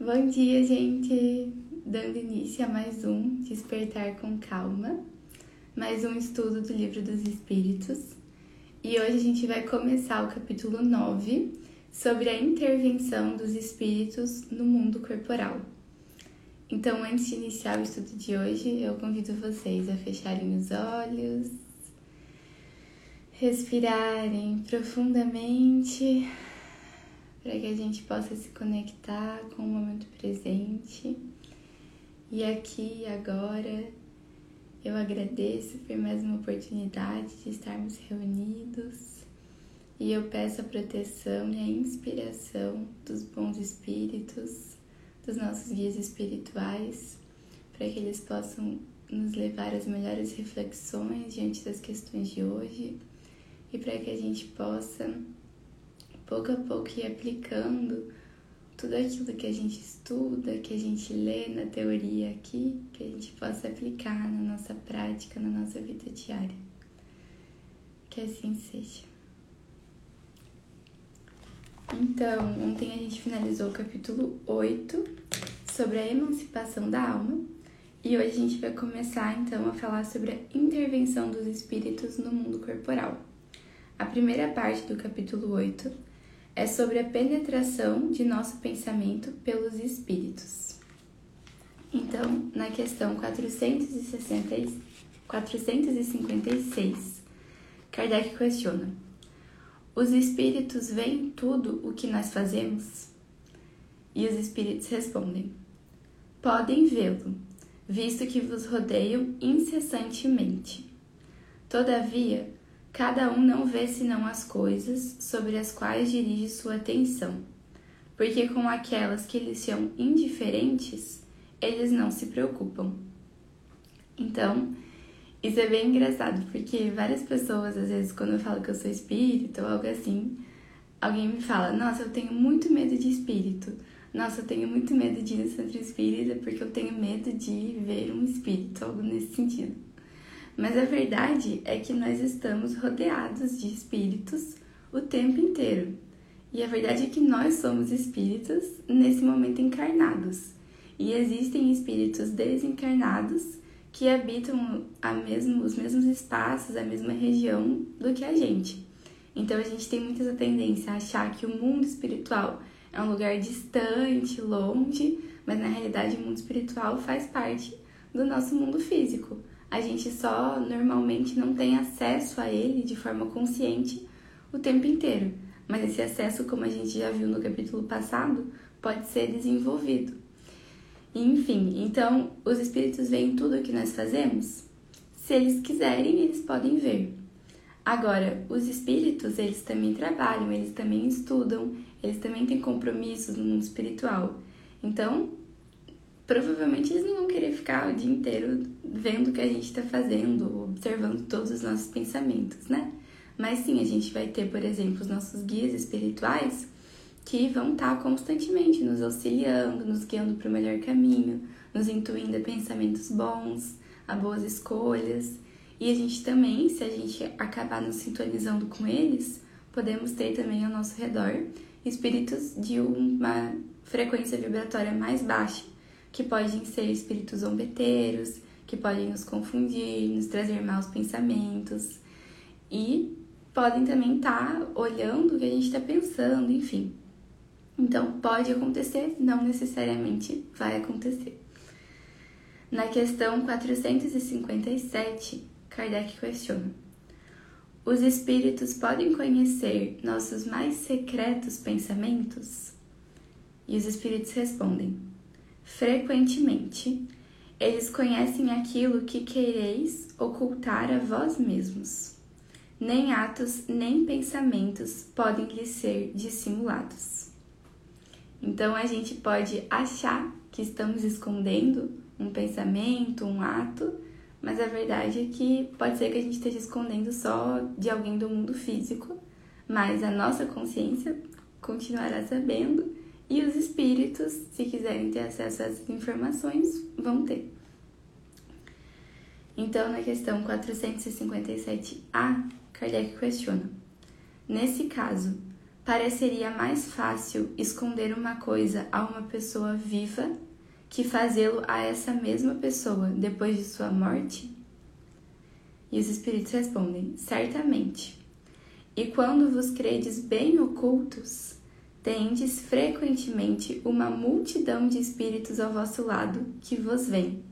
Bom dia, gente! Dando início a mais um Despertar com Calma, mais um estudo do Livro dos Espíritos. E hoje a gente vai começar o capítulo 9 sobre a intervenção dos espíritos no mundo corporal. Então, antes de iniciar o estudo de hoje, eu convido vocês a fecharem os olhos, respirarem profundamente para que a gente possa se conectar com o momento presente. E aqui agora eu agradeço por mais uma oportunidade de estarmos reunidos e eu peço a proteção e a inspiração dos bons espíritos, dos nossos guias espirituais, para que eles possam nos levar às melhores reflexões diante das questões de hoje e para que a gente possa pouco a pouco ir aplicando tudo aquilo que a gente estuda, que a gente lê na teoria aqui, que a gente possa aplicar na nossa prática, na nossa vida diária. Que assim seja. Então, ontem a gente finalizou o capítulo 8 sobre a emancipação da alma e hoje a gente vai começar então a falar sobre a intervenção dos espíritos no mundo corporal. A primeira parte do capítulo 8 é sobre a penetração de nosso pensamento pelos espíritos. Então, na questão 460, 456, Kardec questiona: Os espíritos veem tudo o que nós fazemos? E os espíritos respondem: Podem vê-lo, visto que vos rodeiam incessantemente. Todavia, Cada um não vê senão as coisas sobre as quais dirige sua atenção, porque com aquelas que lhes são indiferentes, eles não se preocupam. Então, isso é bem engraçado, porque várias pessoas, às vezes, quando eu falo que eu sou espírito ou algo assim, alguém me fala: Nossa, eu tenho muito medo de espírito. Nossa, eu tenho muito medo de ir no centro espírita porque eu tenho medo de ver um espírito, algo nesse sentido. Mas a verdade é que nós estamos rodeados de espíritos o tempo inteiro. E a verdade é que nós somos espíritos nesse momento encarnados. E existem espíritos desencarnados que habitam mesmo, os mesmos espaços, a mesma região do que a gente. Então a gente tem muita tendência a achar que o mundo espiritual é um lugar distante, longe, mas na realidade o mundo espiritual faz parte do nosso mundo físico a gente só normalmente não tem acesso a ele de forma consciente o tempo inteiro. Mas esse acesso, como a gente já viu no capítulo passado, pode ser desenvolvido. Enfim, então os espíritos veem tudo o que nós fazemos? Se eles quiserem, eles podem ver. Agora, os espíritos, eles também trabalham, eles também estudam, eles também têm compromissos no mundo espiritual. Então, provavelmente eles não vão querer ficar o dia inteiro vendo o que a gente está fazendo, observando todos os nossos pensamentos, né? Mas sim, a gente vai ter, por exemplo, os nossos guias espirituais que vão estar tá constantemente nos auxiliando, nos guiando para o melhor caminho, nos intuindo a pensamentos bons, a boas escolhas. E a gente também, se a gente acabar nos sintonizando com eles, podemos ter também ao nosso redor espíritos de uma frequência vibratória mais baixa que podem ser espíritos zombeteiros, que podem nos confundir, nos trazer maus pensamentos e podem também estar tá olhando o que a gente está pensando, enfim. Então, pode acontecer, não necessariamente vai acontecer. Na questão 457, Kardec questiona: Os espíritos podem conhecer nossos mais secretos pensamentos? E os espíritos respondem: Frequentemente, eles conhecem aquilo que quereis ocultar a vós mesmos. Nem atos nem pensamentos podem lhe ser dissimulados. Então a gente pode achar que estamos escondendo um pensamento, um ato, mas a verdade é que pode ser que a gente esteja escondendo só de alguém do mundo físico, mas a nossa consciência continuará sabendo e os espíritos, se quiserem ter acesso a essas informações, vão ter. Então, na questão 457A, Kardec questiona: Nesse caso, pareceria mais fácil esconder uma coisa a uma pessoa viva que fazê-lo a essa mesma pessoa depois de sua morte? E os espíritos respondem: Certamente. E quando vos credes bem ocultos, tendes frequentemente uma multidão de espíritos ao vosso lado que vos vem.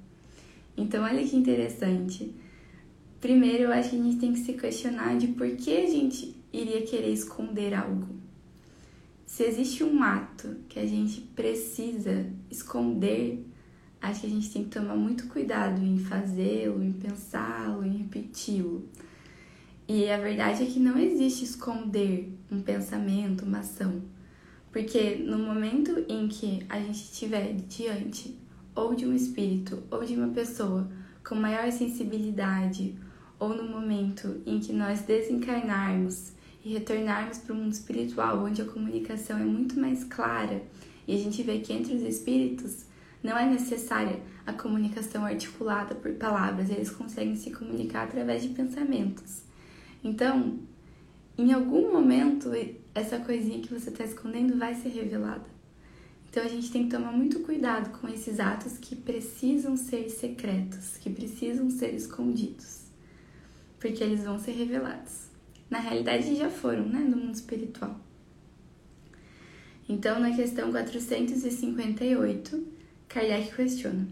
Então, olha que interessante. Primeiro, eu acho que a gente tem que se questionar de por que a gente iria querer esconder algo. Se existe um ato que a gente precisa esconder, acho que a gente tem que tomar muito cuidado em fazê-lo, em pensá-lo, em repeti-lo. E a verdade é que não existe esconder um pensamento, uma ação. Porque no momento em que a gente estiver diante ou de um espírito ou de uma pessoa com maior sensibilidade, ou no momento em que nós desencarnarmos e retornarmos para o mundo espiritual, onde a comunicação é muito mais clara, e a gente vê que entre os espíritos não é necessária a comunicação articulada por palavras, eles conseguem se comunicar através de pensamentos. Então, em algum momento, essa coisinha que você está escondendo vai ser revelada. Então, a gente tem que tomar muito cuidado com esses atos que precisam ser secretos, que precisam ser escondidos, porque eles vão ser revelados na realidade já foram, né, no mundo espiritual. Então, na questão 458, Kardec questiona: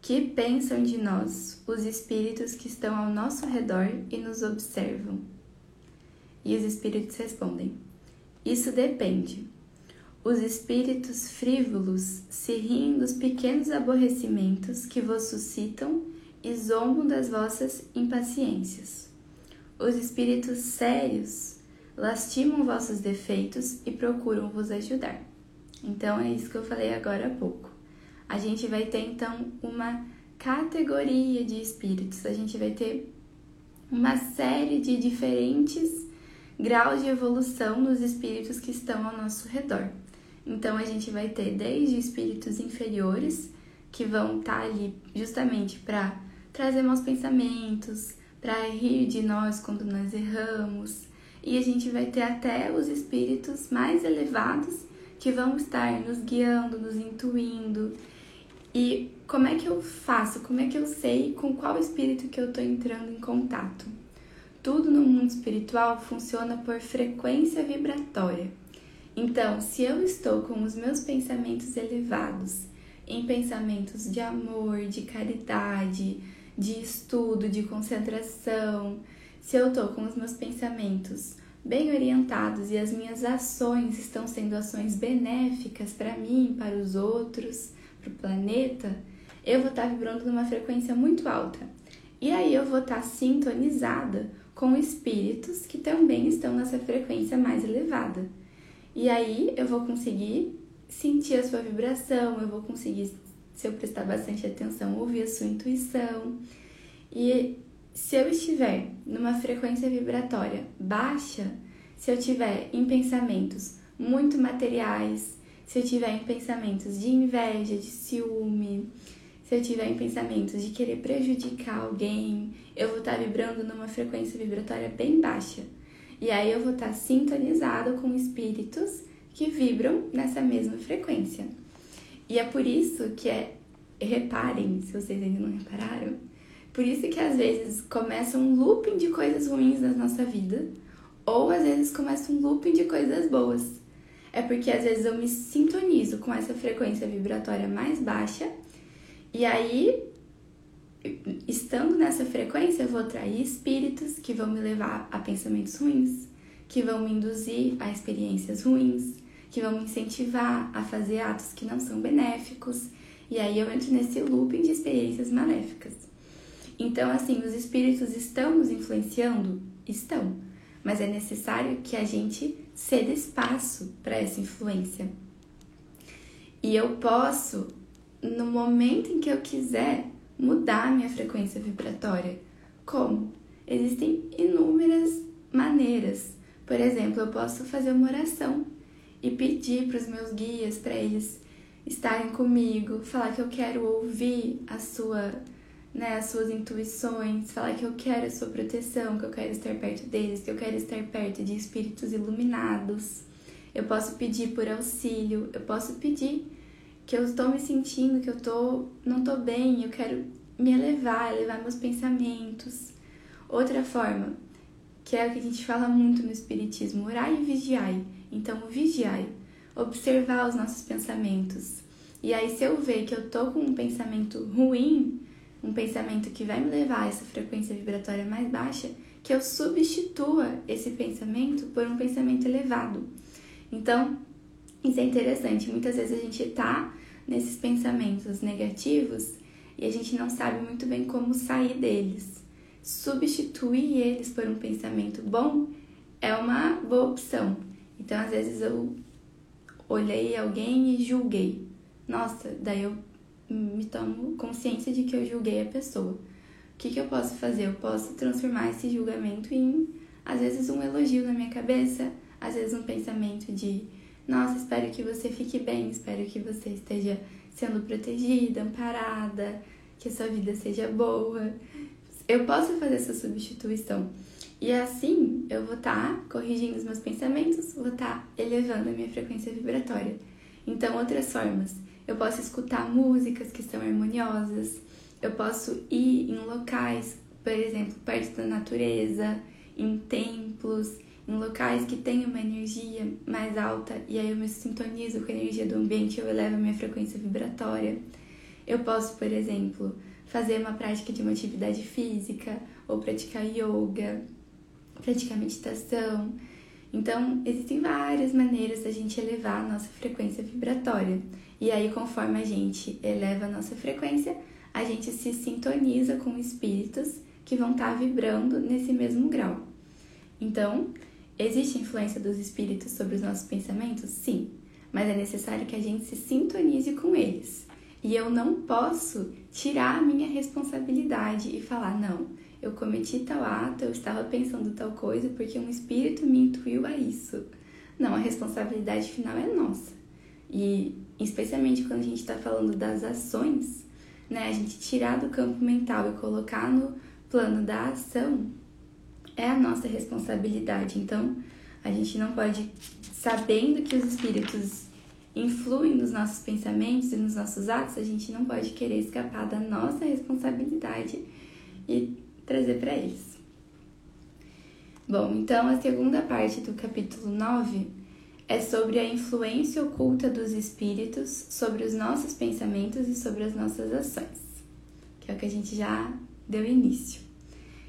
Que pensam de nós os espíritos que estão ao nosso redor e nos observam? E os espíritos respondem: Isso depende. Os espíritos frívolos se riem dos pequenos aborrecimentos que vos suscitam e zombam das vossas impaciências. Os espíritos sérios lastimam vossos defeitos e procuram vos ajudar. Então é isso que eu falei agora há pouco. A gente vai ter então uma categoria de espíritos, a gente vai ter uma série de diferentes graus de evolução nos espíritos que estão ao nosso redor. Então a gente vai ter desde espíritos inferiores que vão estar tá ali justamente para trazer maus pensamentos, para rir de nós quando nós erramos. E a gente vai ter até os espíritos mais elevados que vão estar nos guiando, nos intuindo. E como é que eu faço? Como é que eu sei com qual espírito que eu estou entrando em contato? Tudo no mundo espiritual funciona por frequência vibratória. Então, se eu estou com os meus pensamentos elevados, em pensamentos de amor, de caridade, de estudo, de concentração, se eu estou com os meus pensamentos bem orientados e as minhas ações estão sendo ações benéficas para mim, para os outros, para o planeta, eu vou estar tá vibrando numa frequência muito alta. E aí eu vou estar tá sintonizada com espíritos que também estão nessa frequência mais elevada. E aí eu vou conseguir sentir a sua vibração, eu vou conseguir se eu prestar bastante atenção, ouvir a sua intuição. E se eu estiver numa frequência vibratória baixa, se eu tiver em pensamentos muito materiais, se eu tiver em pensamentos de inveja, de ciúme, se eu tiver em pensamentos de querer prejudicar alguém, eu vou estar vibrando numa frequência vibratória bem baixa. E aí eu vou estar sintonizado com espíritos que vibram nessa mesma frequência. E é por isso que é. Reparem, se vocês ainda não repararam, por isso que às vezes começa um looping de coisas ruins na nossa vida, ou às vezes começa um looping de coisas boas. É porque às vezes eu me sintonizo com essa frequência vibratória mais baixa, e aí, estando nessa frequência, eu vou atrair espíritos que vão me levar a pensamentos ruins, que vão me induzir a experiências ruins, que vão me incentivar a fazer atos que não são benéficos, e aí eu entro nesse looping de experiências maléficas. Então, assim, os espíritos estão nos influenciando? Estão, mas é necessário que a gente ceda espaço para essa influência. E eu posso, no momento em que eu quiser, mudar minha frequência vibratória. Como? Existem inúmeras maneiras. Por exemplo, eu posso fazer uma oração e pedir para os meus guias para eles estarem comigo, falar que eu quero ouvir a sua né, as suas intuições, falar que eu quero a sua proteção, que eu quero estar perto deles, que eu quero estar perto de espíritos iluminados. Eu posso pedir por auxílio, eu posso pedir que eu estou me sentindo, que eu tô, não estou bem, eu quero me elevar, elevar meus pensamentos. Outra forma, que é o que a gente fala muito no Espiritismo, orar e vigiai. Então, vigiai, observar os nossos pensamentos. E aí, se eu ver que eu tô com um pensamento ruim, um pensamento que vai me levar a essa frequência vibratória mais baixa, que eu substitua esse pensamento por um pensamento elevado. Então, isso é interessante. Muitas vezes a gente tá nesses pensamentos negativos e a gente não sabe muito bem como sair deles. Substituir eles por um pensamento bom é uma boa opção. Então, às vezes eu olhei alguém e julguei. Nossa, daí eu me tomo consciência de que eu julguei a pessoa. O que, que eu posso fazer? Eu posso transformar esse julgamento em, às vezes, um elogio na minha cabeça, às vezes, um pensamento de: Nossa, espero que você fique bem, espero que você esteja sendo protegida, amparada, que a sua vida seja boa. Eu posso fazer essa substituição. E assim eu vou estar tá corrigindo os meus pensamentos, vou estar tá elevando a minha frequência vibratória. Então, outras formas eu posso escutar músicas que são harmoniosas, eu posso ir em locais, por exemplo, perto da natureza, em templos, em locais que têm uma energia mais alta e aí eu me sintonizo com a energia do ambiente, eu elevo a minha frequência vibratória. Eu posso, por exemplo, fazer uma prática de uma atividade física ou praticar yoga, praticar meditação. Então, existem várias maneiras da gente elevar a nossa frequência vibratória. E aí, conforme a gente eleva a nossa frequência, a gente se sintoniza com espíritos que vão estar tá vibrando nesse mesmo grau. Então, existe influência dos espíritos sobre os nossos pensamentos? Sim, mas é necessário que a gente se sintonize com eles. E eu não posso tirar a minha responsabilidade e falar, não, eu cometi tal ato, eu estava pensando tal coisa porque um espírito me intuiu a isso. Não, a responsabilidade final é nossa. E especialmente quando a gente está falando das ações, né? A gente tirar do campo mental e colocar no plano da ação é a nossa responsabilidade. Então, a gente não pode, sabendo que os espíritos influem nos nossos pensamentos e nos nossos atos, a gente não pode querer escapar da nossa responsabilidade e trazer para eles. Bom, então a segunda parte do capítulo 9 é sobre a influência oculta dos espíritos sobre os nossos pensamentos e sobre as nossas ações, que é o que a gente já deu início.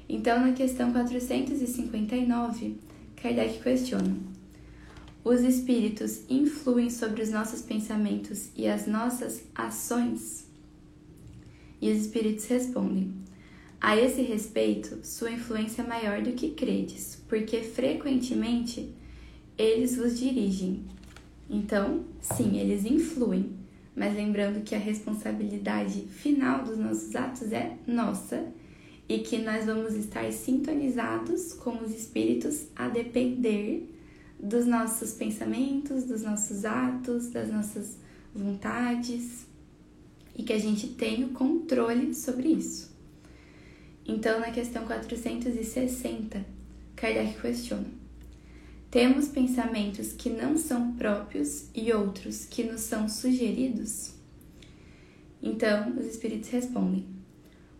Então, na questão 459, Kardec questiona: Os espíritos influem sobre os nossos pensamentos e as nossas ações? E os espíritos respondem: A esse respeito, sua influência é maior do que credes, porque frequentemente eles vos dirigem. Então, sim, eles influem, mas lembrando que a responsabilidade final dos nossos atos é nossa e que nós vamos estar sintonizados com os espíritos a depender dos nossos pensamentos, dos nossos atos, das nossas vontades e que a gente tenha o controle sobre isso. Então, na questão 460, Kardec questiona: temos pensamentos que não são próprios e outros que nos são sugeridos? Então os espíritos respondem: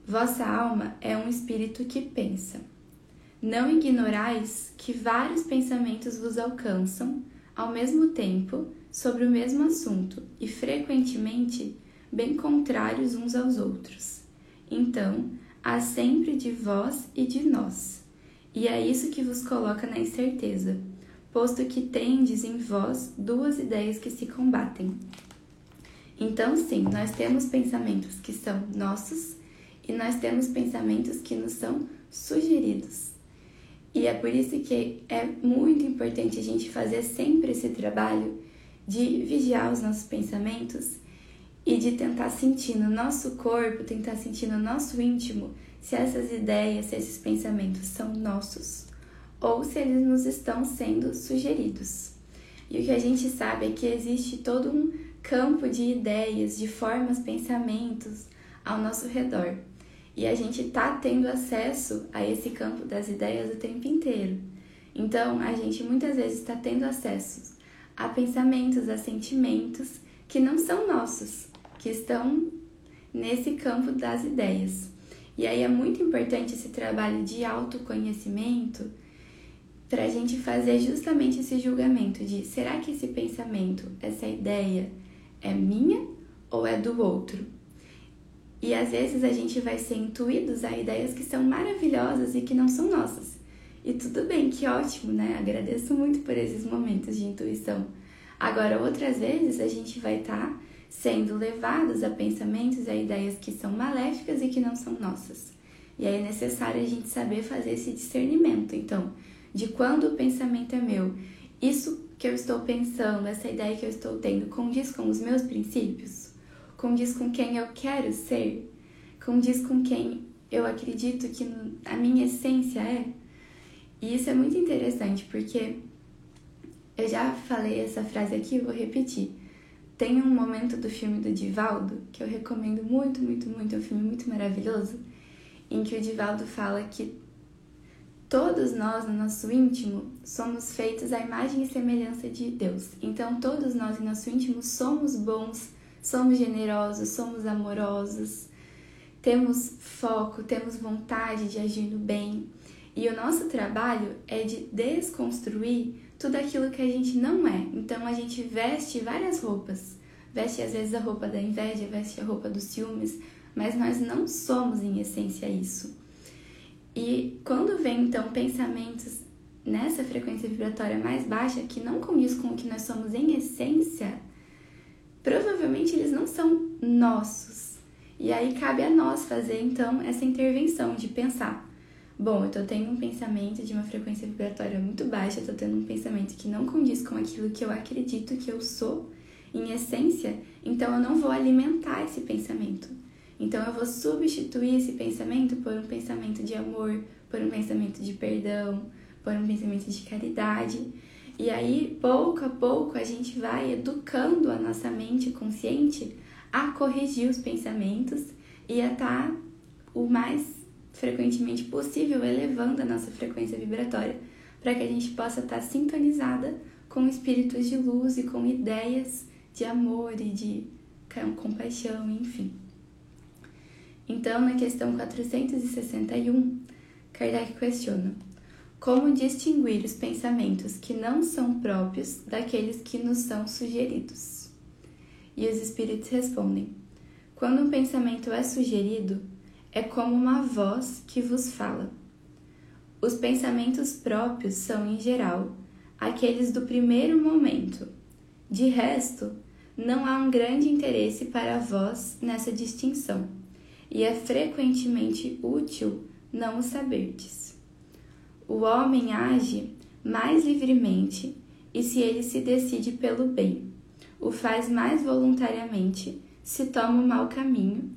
Vossa alma é um espírito que pensa. Não ignorais que vários pensamentos vos alcançam ao mesmo tempo sobre o mesmo assunto e frequentemente bem contrários uns aos outros. Então, há sempre de vós e de nós. E é isso que vos coloca na incerteza posto que tendes em vós duas ideias que se combatem. Então, sim, nós temos pensamentos que são nossos e nós temos pensamentos que nos são sugeridos. E é por isso que é muito importante a gente fazer sempre esse trabalho de vigiar os nossos pensamentos e de tentar sentir no nosso corpo, tentar sentir no nosso íntimo se essas ideias, se esses pensamentos são nossos ou se eles nos estão sendo sugeridos. E o que a gente sabe é que existe todo um campo de ideias, de formas, pensamentos ao nosso redor. E a gente tá tendo acesso a esse campo das ideias o tempo inteiro. Então, a gente muitas vezes está tendo acesso a pensamentos, a sentimentos que não são nossos, que estão nesse campo das ideias. E aí é muito importante esse trabalho de autoconhecimento para a gente fazer justamente esse julgamento de será que esse pensamento, essa ideia é minha ou é do outro? E às vezes a gente vai ser intuídos a ideias que são maravilhosas e que não são nossas. E tudo bem, que ótimo, né? Agradeço muito por esses momentos de intuição. Agora, outras vezes a gente vai estar tá sendo levados a pensamentos e a ideias que são maléficas e que não são nossas. E aí é necessário a gente saber fazer esse discernimento. Então, de quando o pensamento é meu, isso que eu estou pensando, essa ideia que eu estou tendo, condiz com os meus princípios? Condiz com quem eu quero ser? Condiz com quem eu acredito que a minha essência é? E isso é muito interessante porque eu já falei essa frase aqui, vou repetir. Tem um momento do filme do Divaldo que eu recomendo muito, muito, muito, é um filme muito maravilhoso, em que o Divaldo fala que Todos nós, no nosso íntimo, somos feitos à imagem e semelhança de Deus. Então, todos nós, no nosso íntimo, somos bons, somos generosos, somos amorosos, temos foco, temos vontade de agir no bem. E o nosso trabalho é de desconstruir tudo aquilo que a gente não é. Então, a gente veste várias roupas. Veste às vezes a roupa da inveja, veste a roupa dos ciúmes, mas nós não somos em essência isso. E quando vem então pensamentos nessa frequência vibratória mais baixa que não condiz com o que nós somos em essência, provavelmente eles não são nossos. E aí cabe a nós fazer então essa intervenção de pensar: bom, eu tô tendo um pensamento de uma frequência vibratória muito baixa, eu tô tendo um pensamento que não condiz com aquilo que eu acredito que eu sou em essência, então eu não vou alimentar esse pensamento. Então eu vou substituir esse pensamento por um pensamento de amor, por um pensamento de perdão, por um pensamento de caridade. E aí, pouco a pouco, a gente vai educando a nossa mente consciente a corrigir os pensamentos e a estar tá o mais frequentemente possível elevando a nossa frequência vibratória, para que a gente possa estar tá sintonizada com espíritos de luz e com ideias de amor e de compaixão, enfim. Então, na questão 461, Kardec questiona: como distinguir os pensamentos que não são próprios daqueles que nos são sugeridos? E os espíritos respondem: quando um pensamento é sugerido, é como uma voz que vos fala. Os pensamentos próprios são, em geral, aqueles do primeiro momento. De resto, não há um grande interesse para voz nessa distinção e é frequentemente útil não o saberdes. O homem age mais livremente e se ele se decide pelo bem, o faz mais voluntariamente se toma o mau caminho,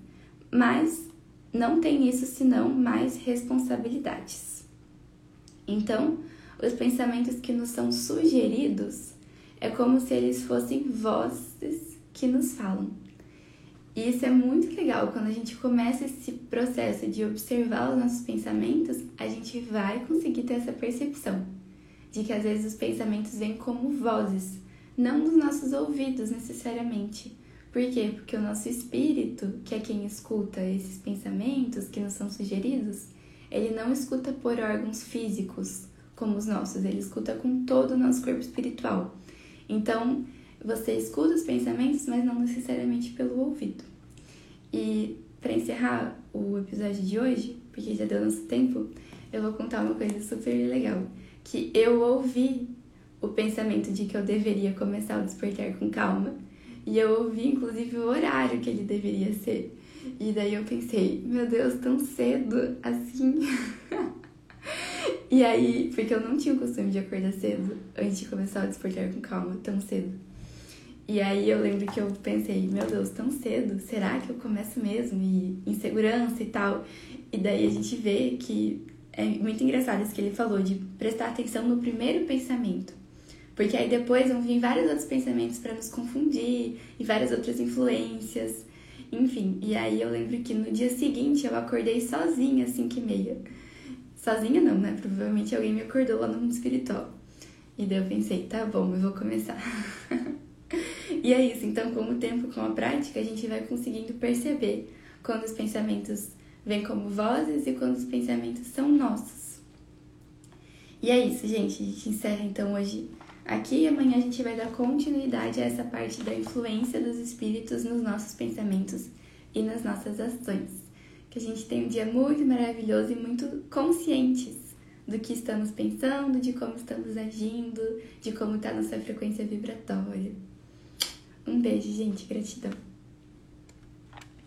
mas não tem isso senão mais responsabilidades. Então, os pensamentos que nos são sugeridos é como se eles fossem vozes que nos falam. E isso é muito legal. Quando a gente começa esse processo de observar os nossos pensamentos, a gente vai conseguir ter essa percepção de que às vezes os pensamentos vêm como vozes, não nos nossos ouvidos necessariamente. Por quê? Porque o nosso espírito, que é quem escuta esses pensamentos que nos são sugeridos, ele não escuta por órgãos físicos como os nossos, ele escuta com todo o nosso corpo espiritual. Então, você escuta os pensamentos, mas não necessariamente pelo ouvido. E para encerrar o episódio de hoje, porque já deu nosso tempo, eu vou contar uma coisa super legal. Que eu ouvi o pensamento de que eu deveria começar o despertar com calma. E eu ouvi, inclusive, o horário que ele deveria ser. E daí eu pensei, meu Deus, tão cedo assim. e aí, porque eu não tinha o costume de acordar cedo antes de começar o despertar com calma, tão cedo. E aí eu lembro que eu pensei, meu Deus, tão cedo, será que eu começo mesmo? E insegurança e tal. E daí a gente vê que é muito engraçado isso que ele falou, de prestar atenção no primeiro pensamento. Porque aí depois vão vir vários outros pensamentos para nos confundir e várias outras influências. Enfim, e aí eu lembro que no dia seguinte eu acordei sozinha às 5 e meia. Sozinha não, né? Provavelmente alguém me acordou lá no mundo espiritual. E daí eu pensei, tá bom, eu vou começar. e é isso, então com o tempo, com a prática, a gente vai conseguindo perceber quando os pensamentos vêm como vozes e quando os pensamentos são nossos. E é isso, gente. A gente encerra então hoje aqui e amanhã a gente vai dar continuidade a essa parte da influência dos espíritos nos nossos pensamentos e nas nossas ações que a gente tenha um dia muito maravilhoso e muito conscientes do que estamos pensando, de como estamos agindo, de como está nossa frequência vibratória. Um beijo, gente. Gratidão.